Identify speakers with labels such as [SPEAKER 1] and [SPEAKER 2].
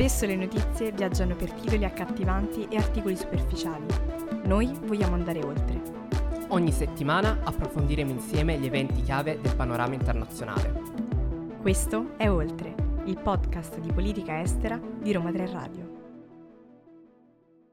[SPEAKER 1] Spesso le notizie viaggiano per titoli accattivanti e articoli superficiali. Noi vogliamo andare oltre.
[SPEAKER 2] Ogni settimana approfondiremo insieme gli eventi chiave del panorama internazionale.
[SPEAKER 1] Questo è Oltre, il podcast di politica estera di Roma 3 Radio.